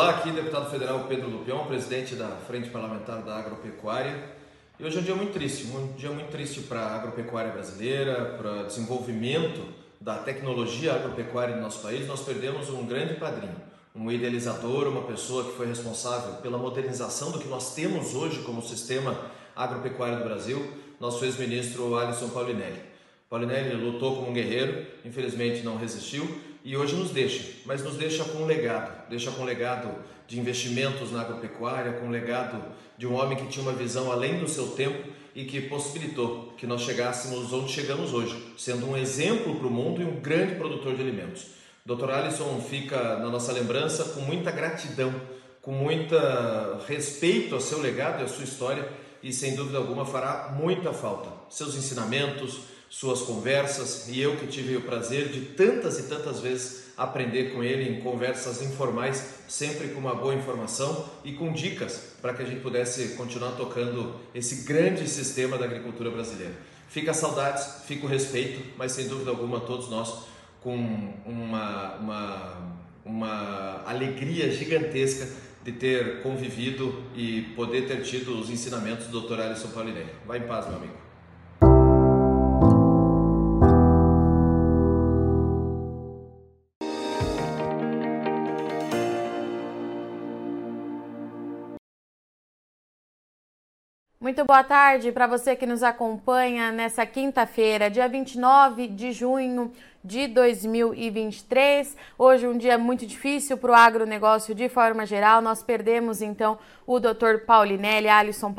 Olá, aqui deputado federal Pedro Lupion, presidente da Frente Parlamentar da Agropecuária. E hoje é um dia muito triste, um dia muito triste para a agropecuária brasileira, para o desenvolvimento da tecnologia agropecuária no nosso país. Nós perdemos um grande padrinho, um idealizador, uma pessoa que foi responsável pela modernização do que nós temos hoje como sistema agropecuário do Brasil, nosso ex-ministro Alisson Paulinelli. Paulinelli lutou como um guerreiro, infelizmente não resistiu e hoje nos deixa, mas nos deixa com um legado, deixa com um legado de investimentos na agropecuária, com um legado de um homem que tinha uma visão além do seu tempo e que possibilitou que nós chegássemos onde chegamos hoje, sendo um exemplo para o mundo e um grande produtor de alimentos. Dr. Alisson fica na nossa lembrança com muita gratidão, com muito respeito ao seu legado e à sua história e sem dúvida alguma fará muita falta. Seus ensinamentos, suas conversas e eu que tive o prazer de tantas e tantas vezes aprender com ele em conversas informais, sempre com uma boa informação e com dicas para que a gente pudesse continuar tocando esse grande sistema da agricultura brasileira. Fica saudades, fica o respeito, mas sem dúvida alguma todos nós com uma, uma, uma alegria gigantesca de ter convivido e poder ter tido os ensinamentos do Dr. Alisson Paulinelli. Vai em paz, meu amigo. Muito boa tarde para você que nos acompanha nessa quinta-feira, dia 29 de junho de 2023. Hoje um dia muito difícil para o agronegócio de forma geral. Nós perdemos então o Dr. Paulinelli, Alisson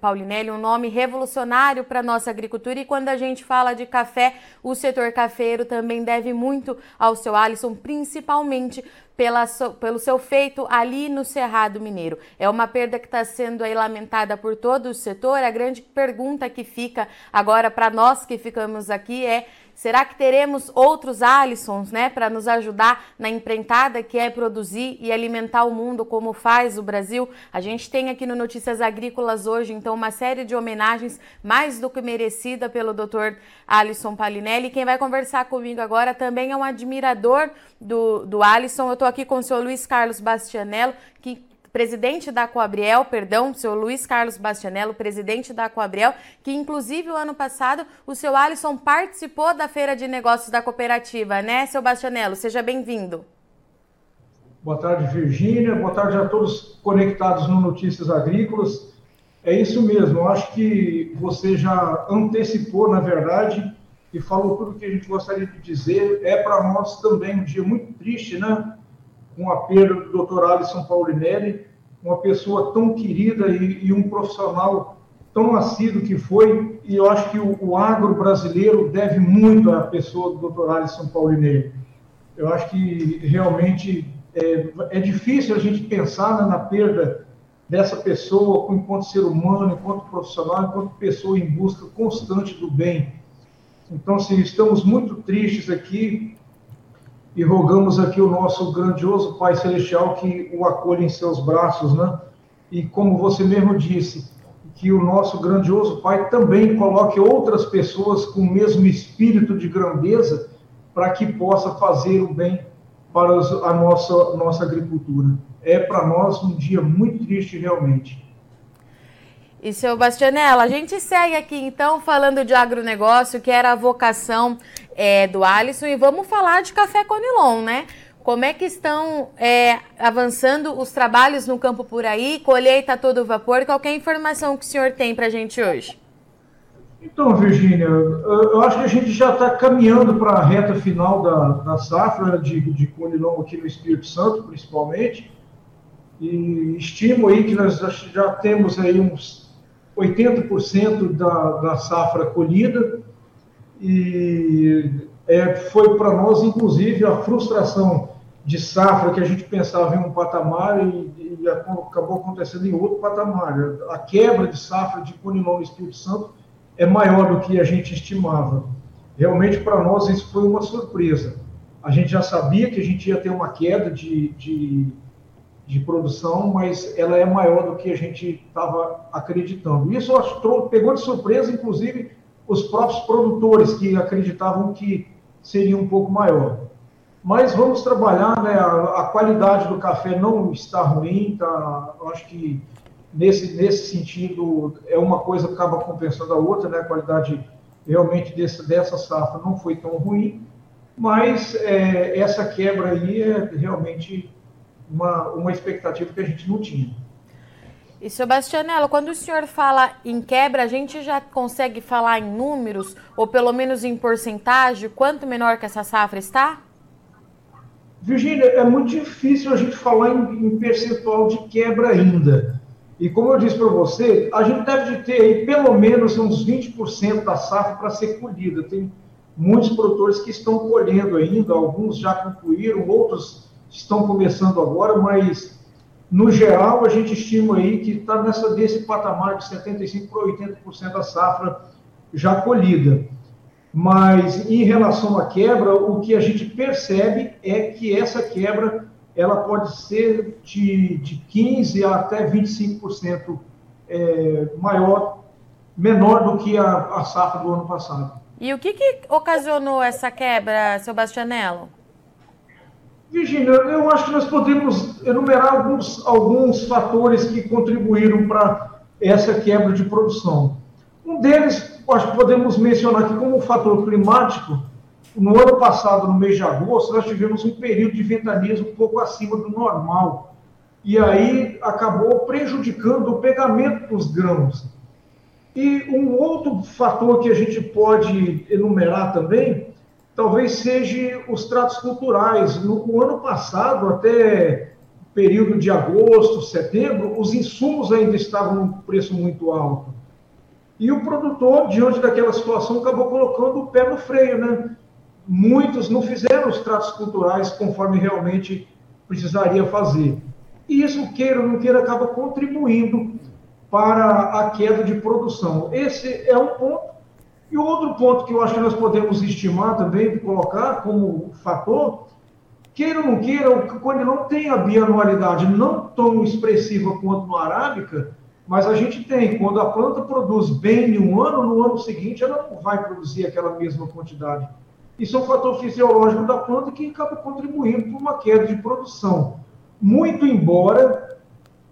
Paulinelli, um nome revolucionário para nossa agricultura. E quando a gente fala de café, o setor cafeiro também deve muito ao seu Alisson, principalmente pela, pelo seu feito ali no Cerrado Mineiro. É uma perda que está sendo aí lamentada por todo o setor. A grande pergunta que fica agora para nós que ficamos aqui é Será que teremos outros Alissons, né, para nos ajudar na empreitada que é produzir e alimentar o mundo como faz o Brasil? A gente tem aqui no Notícias Agrícolas hoje, então, uma série de homenagens mais do que merecida pelo Dr. Alisson Palinelli. Quem vai conversar comigo agora também é um admirador do, do Alisson. Eu estou aqui com o senhor Luiz Carlos Bastianello, que presidente da Coabriel, perdão, seu Luiz Carlos Bastianello, presidente da Coabriel, que inclusive o ano passado o seu Alisson participou da Feira de Negócios da Cooperativa, né, seu Bastianello? Seja bem-vindo. Boa tarde, Virgínia. Boa tarde a todos conectados no Notícias Agrícolas. É isso mesmo, eu acho que você já antecipou, na verdade, e falou tudo o que a gente gostaria de dizer. É para nós também um dia muito triste, né? Com a perda do Dr. Alisson Paulinelli, uma pessoa tão querida e, e um profissional tão nascido que foi, e eu acho que o, o agro brasileiro deve muito à pessoa do Dr. Alisson Paulinelli. Eu acho que realmente é, é difícil a gente pensar na perda dessa pessoa enquanto ser humano, enquanto profissional, enquanto pessoa em busca constante do bem. Então, assim, estamos muito tristes aqui e rogamos aqui o nosso grandioso Pai Celestial que o acolha em seus braços, né? E como você mesmo disse, que o nosso grandioso Pai também coloque outras pessoas com o mesmo espírito de grandeza para que possa fazer o bem para a nossa, nossa agricultura. É para nós um dia muito triste realmente. E seu Bastianella, a gente segue aqui então falando de agronegócio, que era a vocação é, do Alisson, e vamos falar de café Conilon, né? Como é que estão é, avançando os trabalhos no campo por aí? Colheita a todo vapor? Qualquer informação que o senhor tem para a gente hoje? Então, Virgínia, eu acho que a gente já está caminhando para a reta final da, da safra de, de Conilon aqui no Espírito Santo, principalmente. E estimo aí que nós já temos aí uns 80% da, da safra colhida e é, foi para nós, inclusive, a frustração de safra que a gente pensava em um patamar e, e acabou acontecendo em outro patamar. A quebra de safra de Conilon no Espírito Santo é maior do que a gente estimava. Realmente, para nós, isso foi uma surpresa. A gente já sabia que a gente ia ter uma queda de, de de produção, mas ela é maior do que a gente estava acreditando. Isso acho, pegou de surpresa, inclusive, os próprios produtores que acreditavam que seria um pouco maior. mas vamos trabalhar, né? A, a qualidade do café não está ruim, tá? Acho que nesse, nesse sentido é uma coisa que acaba compensando a outra, né? A qualidade realmente desse, dessa safra não foi tão ruim, mas é, essa quebra aí é realmente uma, uma expectativa que a gente não tinha. E, Sebastianello, quando o senhor fala em quebra, a gente já consegue falar em números, ou pelo menos em porcentagem, quanto menor que essa safra está? Virgínia, é muito difícil a gente falar em, em percentual de quebra ainda. E como eu disse para você, a gente deve ter aí pelo menos uns 20% da safra para ser colhida. Tem muitos produtores que estão colhendo ainda, alguns já concluíram, outros estão começando agora, mas no geral a gente estima aí que está nessa desse patamar de 75 para 80% da safra já colhida. Mas em relação à quebra, o que a gente percebe é que essa quebra ela pode ser de, de 15 a até 25% é, maior, menor do que a, a safra do ano passado. E o que, que ocasionou essa quebra, seu Bastianello? Virginia, eu acho que nós podemos enumerar alguns, alguns fatores que contribuíram para essa quebra de produção. Um deles, acho que podemos mencionar aqui como fator climático. No ano passado, no mês de agosto, nós tivemos um período de ventanias um pouco acima do normal. E aí acabou prejudicando o pegamento dos grãos. E um outro fator que a gente pode enumerar também, talvez seja os tratos culturais. No, no ano passado, até período de agosto, setembro, os insumos ainda estavam num preço muito alto. E o produtor, diante daquela situação, acabou colocando o pé no freio, né? Muitos não fizeram os tratos culturais conforme realmente precisaria fazer. E isso, queira ou não queira, acaba contribuindo para a queda de produção. Esse é um ponto. E o outro ponto que eu acho que nós podemos estimar também, colocar como fator, queira ou não queira, quando não tem a bianualidade não tão expressiva quanto no arábica, mas a gente tem, quando a planta produz bem em um ano, no ano seguinte ela não vai produzir aquela mesma quantidade. Isso é um fator fisiológico da planta que acaba contribuindo para uma queda de produção. Muito embora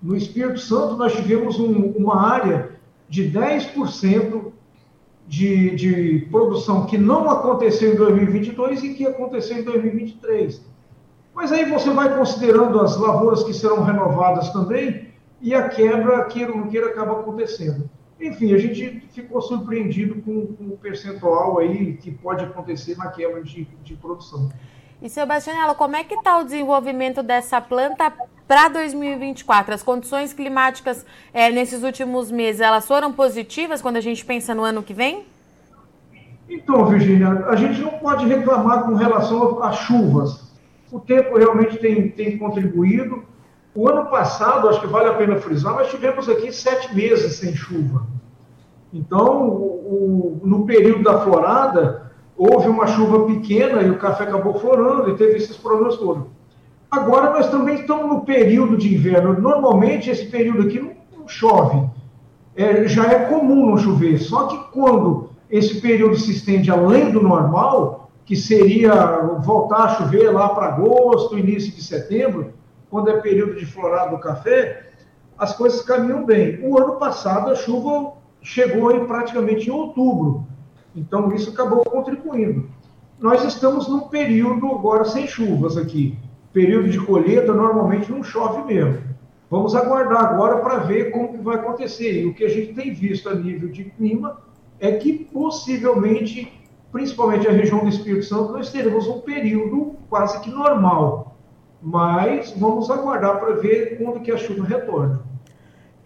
no Espírito Santo, nós tivemos um, uma área de 10% de, de produção que não aconteceu em 2022 e que aconteceu em 2023. Mas aí você vai considerando as lavouras que serão renovadas também e a quebra, queira ou não queira, acaba acontecendo. Enfim, a gente ficou surpreendido com, com o percentual aí que pode acontecer na quebra de, de produção. E, seu Bastianello, como é que está o desenvolvimento dessa planta para 2024? As condições climáticas é, nesses últimos meses, elas foram positivas quando a gente pensa no ano que vem? Então, Virginia, a gente não pode reclamar com relação às chuvas. O tempo realmente tem, tem contribuído. O ano passado, acho que vale a pena frisar, nós tivemos aqui sete meses sem chuva. Então, o, o, no período da florada, houve uma chuva pequena e o café acabou florando e teve esses problemas todos. Agora nós também estamos no período de inverno. Normalmente esse período aqui não, não chove. É, já é comum não chover. Só que quando esse período se estende além do normal, que seria voltar a chover lá para agosto, início de setembro, quando é período de florado do café, as coisas caminham bem. O ano passado a chuva chegou em praticamente em outubro. Então, isso acabou contribuindo. Nós estamos num período agora sem chuvas aqui. Período de colheita, normalmente não chove mesmo. Vamos aguardar agora para ver como que vai acontecer. E o que a gente tem visto a nível de clima é que possivelmente, principalmente a região do Espírito Santo, nós teremos um período quase que normal. Mas vamos aguardar para ver quando que a chuva retorna.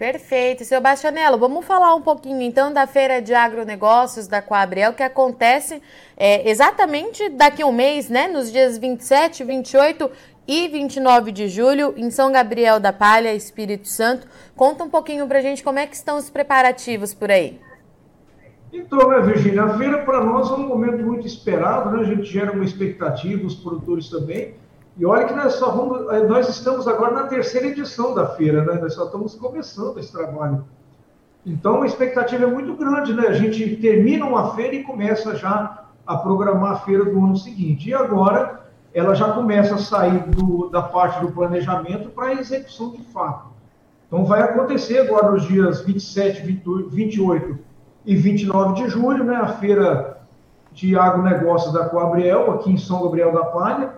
Perfeito. Seu Bastianello, vamos falar um pouquinho então da Feira de Agronegócios da Coabriel, que acontece é, exatamente daqui a um mês, né? Nos dias 27, 28 e 29 de julho, em São Gabriel da Palha, Espírito Santo. Conta um pouquinho pra gente como é que estão os preparativos por aí. Então, né, Virginia, a feira para nós é um momento muito esperado, né? A gente gera uma expectativa, os produtores também. E olha que nós, vamos, eh, nós estamos agora na terceira edição da feira, né? Nós só estamos começando esse trabalho. Então a expectativa é muito grande, né? A gente termina uma feira e começa já a programar a feira do ano seguinte. E agora ela já começa a sair do, da parte do planejamento para a execução de fato. Então, vai acontecer agora nos dias 27, 28 e 29 de julho, né, a feira de agronegócios da Coabriel, aqui em São Gabriel da Palha,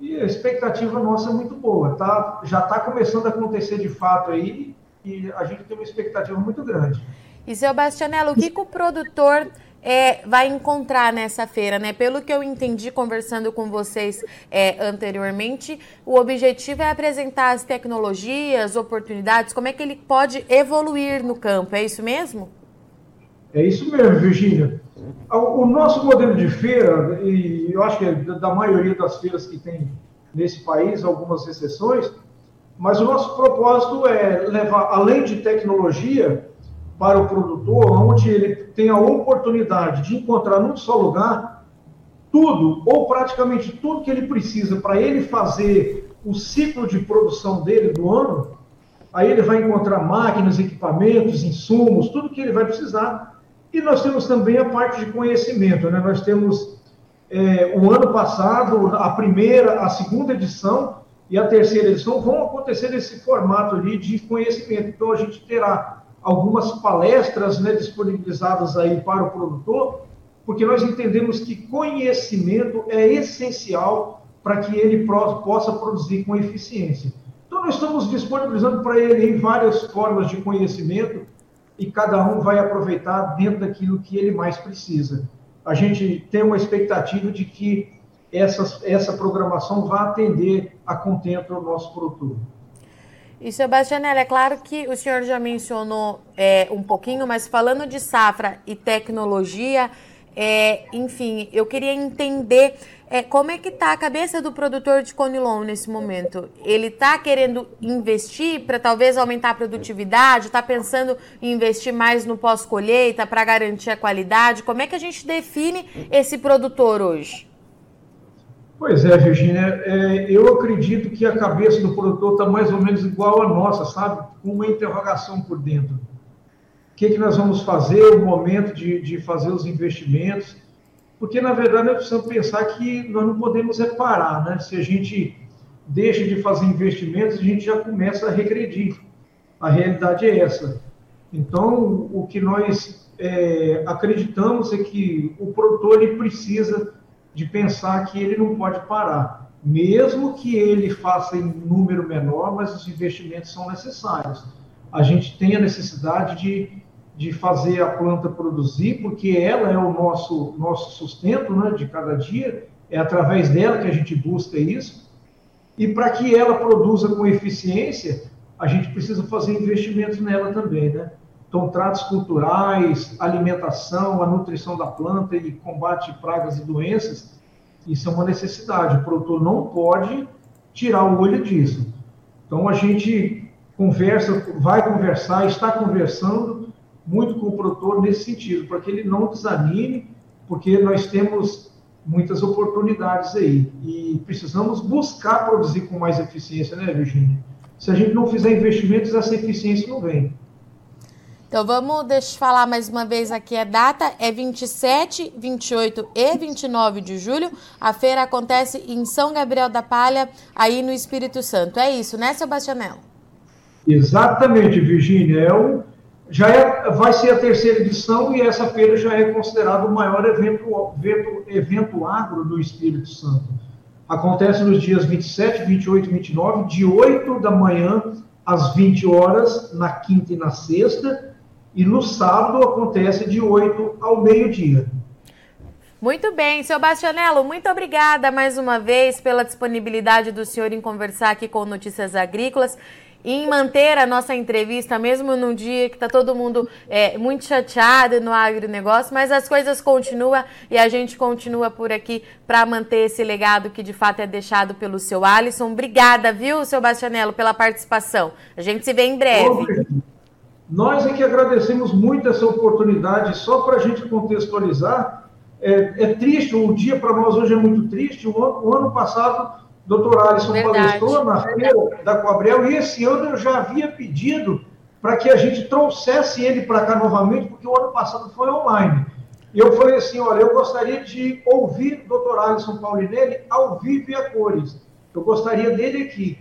e a expectativa nossa é muito boa. Tá, já está começando a acontecer de fato aí, e a gente tem uma expectativa muito grande. E, seu Bastianello, o que, que o produtor é, vai encontrar nessa feira, né? Pelo que eu entendi conversando com vocês é, anteriormente, o objetivo é apresentar as tecnologias, oportunidades, como é que ele pode evoluir no campo, é isso mesmo? É isso mesmo, Virgínia. O nosso modelo de feira, e eu acho que é da maioria das feiras que tem nesse país, algumas exceções, mas o nosso propósito é levar, além de tecnologia, para o produtor, onde ele tem a oportunidade de encontrar num só lugar tudo, ou praticamente tudo que ele precisa para ele fazer o ciclo de produção dele do ano, aí ele vai encontrar máquinas, equipamentos, insumos, tudo que ele vai precisar. E nós temos também a parte de conhecimento, né? Nós temos é, o ano passado, a primeira, a segunda edição e a terceira edição vão acontecer nesse formato ali de conhecimento. Então a gente terá algumas palestras né, disponibilizadas aí para o produtor, porque nós entendemos que conhecimento é essencial para que ele possa produzir com eficiência. Então, nós estamos disponibilizando para ele várias formas de conhecimento e cada um vai aproveitar dentro daquilo que ele mais precisa. A gente tem uma expectativa de que essa, essa programação vá atender a contento o nosso produtor. E, Sebastianella, é claro que o senhor já mencionou é, um pouquinho, mas falando de safra e tecnologia, é, enfim, eu queria entender é, como é que está a cabeça do produtor de conilon nesse momento. Ele está querendo investir para talvez aumentar a produtividade? Está pensando em investir mais no pós-colheita para garantir a qualidade? Como é que a gente define esse produtor hoje? Pois é, Virginia, é, eu acredito que a cabeça do produtor está mais ou menos igual à nossa, sabe? Com uma interrogação por dentro. O que, que nós vamos fazer, o momento de, de fazer os investimentos, porque, na verdade, nós precisamos pensar que nós não podemos é parar, né? Se a gente deixa de fazer investimentos, a gente já começa a regredir. A realidade é essa. Então, o que nós é, acreditamos é que o produtor ele precisa de pensar que ele não pode parar, mesmo que ele faça em número menor, mas os investimentos são necessários. A gente tem a necessidade de, de fazer a planta produzir, porque ela é o nosso, nosso sustento né, de cada dia, é através dela que a gente busca isso. E para que ela produza com eficiência, a gente precisa fazer investimentos nela também, né? Então, tratos culturais, alimentação, a nutrição da planta e combate de pragas e doenças, isso é uma necessidade. O produtor não pode tirar o olho disso. Então, a gente conversa, vai conversar, está conversando muito com o produtor nesse sentido, para que ele não desanime, porque nós temos muitas oportunidades aí e precisamos buscar produzir com mais eficiência, né, Virginia? Se a gente não fizer investimentos, essa eficiência não vem. Então vamos deixa eu falar mais uma vez aqui a data, é 27, 28 e 29 de julho. A feira acontece em São Gabriel da Palha, aí no Espírito Santo. É isso, né, Sebastianello? Exatamente, Virgínia. É já é, vai ser a terceira edição e essa feira já é considerado o maior evento, evento, evento agro do Espírito Santo. Acontece nos dias 27, 28 e 29, de 8 da manhã às 20 horas, na quinta e na sexta, e no sábado acontece de 8 ao meio-dia. Muito bem, seu Bastianello, muito obrigada mais uma vez pela disponibilidade do senhor em conversar aqui com Notícias Agrícolas em manter a nossa entrevista, mesmo num dia que está todo mundo é, muito chateado no agronegócio, mas as coisas continuam e a gente continua por aqui para manter esse legado que de fato é deixado pelo seu Alisson. Obrigada, viu, seu Bastianello, pela participação. A gente se vê em breve. Nós é que agradecemos muito essa oportunidade, só para a gente contextualizar. É, é, triste, o dia para nós hoje é muito triste. O ano, o ano passado, o doutor Alisson Verdade. palestrou na feira da Coabriel, e esse ano eu já havia pedido para que a gente trouxesse ele para cá novamente, porque o ano passado foi online. E eu falei assim, olha, eu gostaria de ouvir o doutor Alisson Paulinelli ao vivo e a cores. Eu gostaria dele aqui.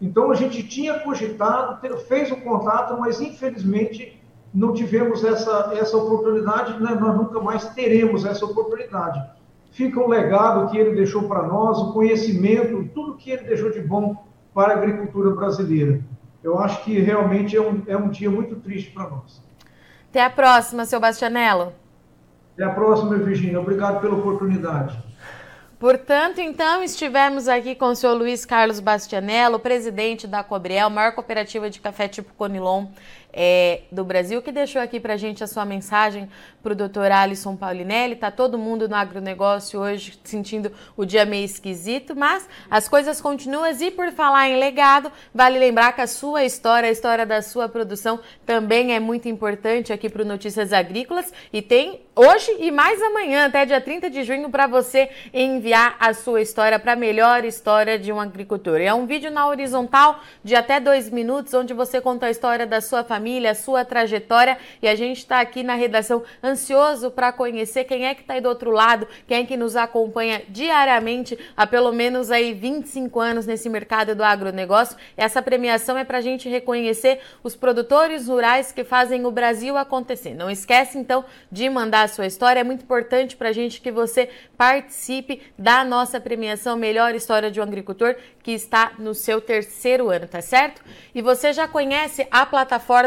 Então a gente tinha cogitado, fez o contato, mas infelizmente não tivemos essa, essa oportunidade, né? nós nunca mais teremos essa oportunidade. Fica um legado que ele deixou para nós, o conhecimento, tudo que ele deixou de bom para a agricultura brasileira. Eu acho que realmente é um, é um dia muito triste para nós. Até a próxima, seu Bastianello. Até a próxima, Virginia. Obrigado pela oportunidade. Portanto, então, estivemos aqui com o senhor Luiz Carlos Bastianello, presidente da Cobriel, maior cooperativa de café tipo Conilon é, do Brasil, que deixou aqui para a gente a sua mensagem para o doutor Alisson Paulinelli. Está todo mundo no agronegócio hoje sentindo o dia meio esquisito, mas as coisas continuam. E por falar em legado, vale lembrar que a sua história, a história da sua produção, também é muito importante aqui para o Notícias Agrícolas. E tem hoje e mais amanhã, até dia 30 de junho, para você enviar a sua história para a melhor história de um agricultor. É um vídeo na horizontal de até dois minutos, onde você conta a história da sua família família, a sua trajetória e a gente está aqui na redação ansioso para conhecer quem é que está aí do outro lado, quem é que nos acompanha diariamente há pelo menos aí 25 anos nesse mercado do agronegócio. Essa premiação é para a gente reconhecer os produtores rurais que fazem o Brasil acontecer. Não esquece então de mandar a sua história, é muito importante para a gente que você participe da nossa premiação Melhor História de um Agricultor, que está no seu terceiro ano, tá certo? E você já conhece a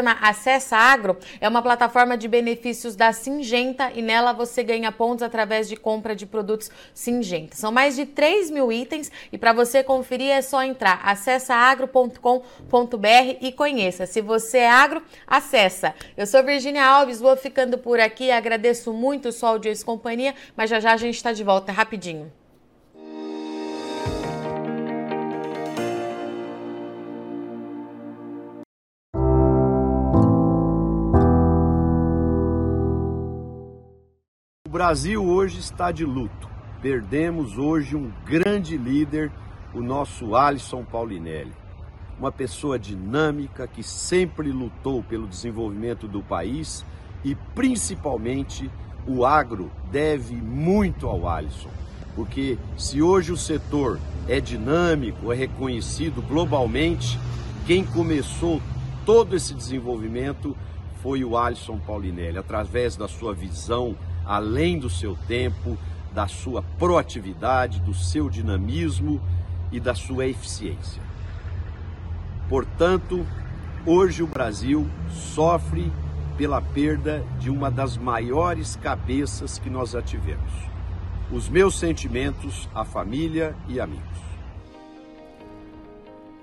plataforma Acessa Agro? É uma plataforma de benefícios da Singenta e nela você ganha pontos através de compra de produtos Singenta. São mais de 3 mil itens e para você conferir é só entrar acessaagro.com.br e conheça. Se você é agro, acessa. Eu sou Virginia Alves, vou ficando por aqui, agradeço muito sua audiência e companhia, mas já já a gente está de volta rapidinho. Brasil hoje está de luto. Perdemos hoje um grande líder, o nosso Alisson Paulinelli. Uma pessoa dinâmica que sempre lutou pelo desenvolvimento do país e principalmente o agro deve muito ao Alisson. Porque se hoje o setor é dinâmico, é reconhecido globalmente, quem começou todo esse desenvolvimento foi o Alisson Paulinelli, através da sua visão além do seu tempo, da sua proatividade, do seu dinamismo e da sua eficiência. Portanto, hoje o Brasil sofre pela perda de uma das maiores cabeças que nós já tivemos. Os meus sentimentos à família e amigos.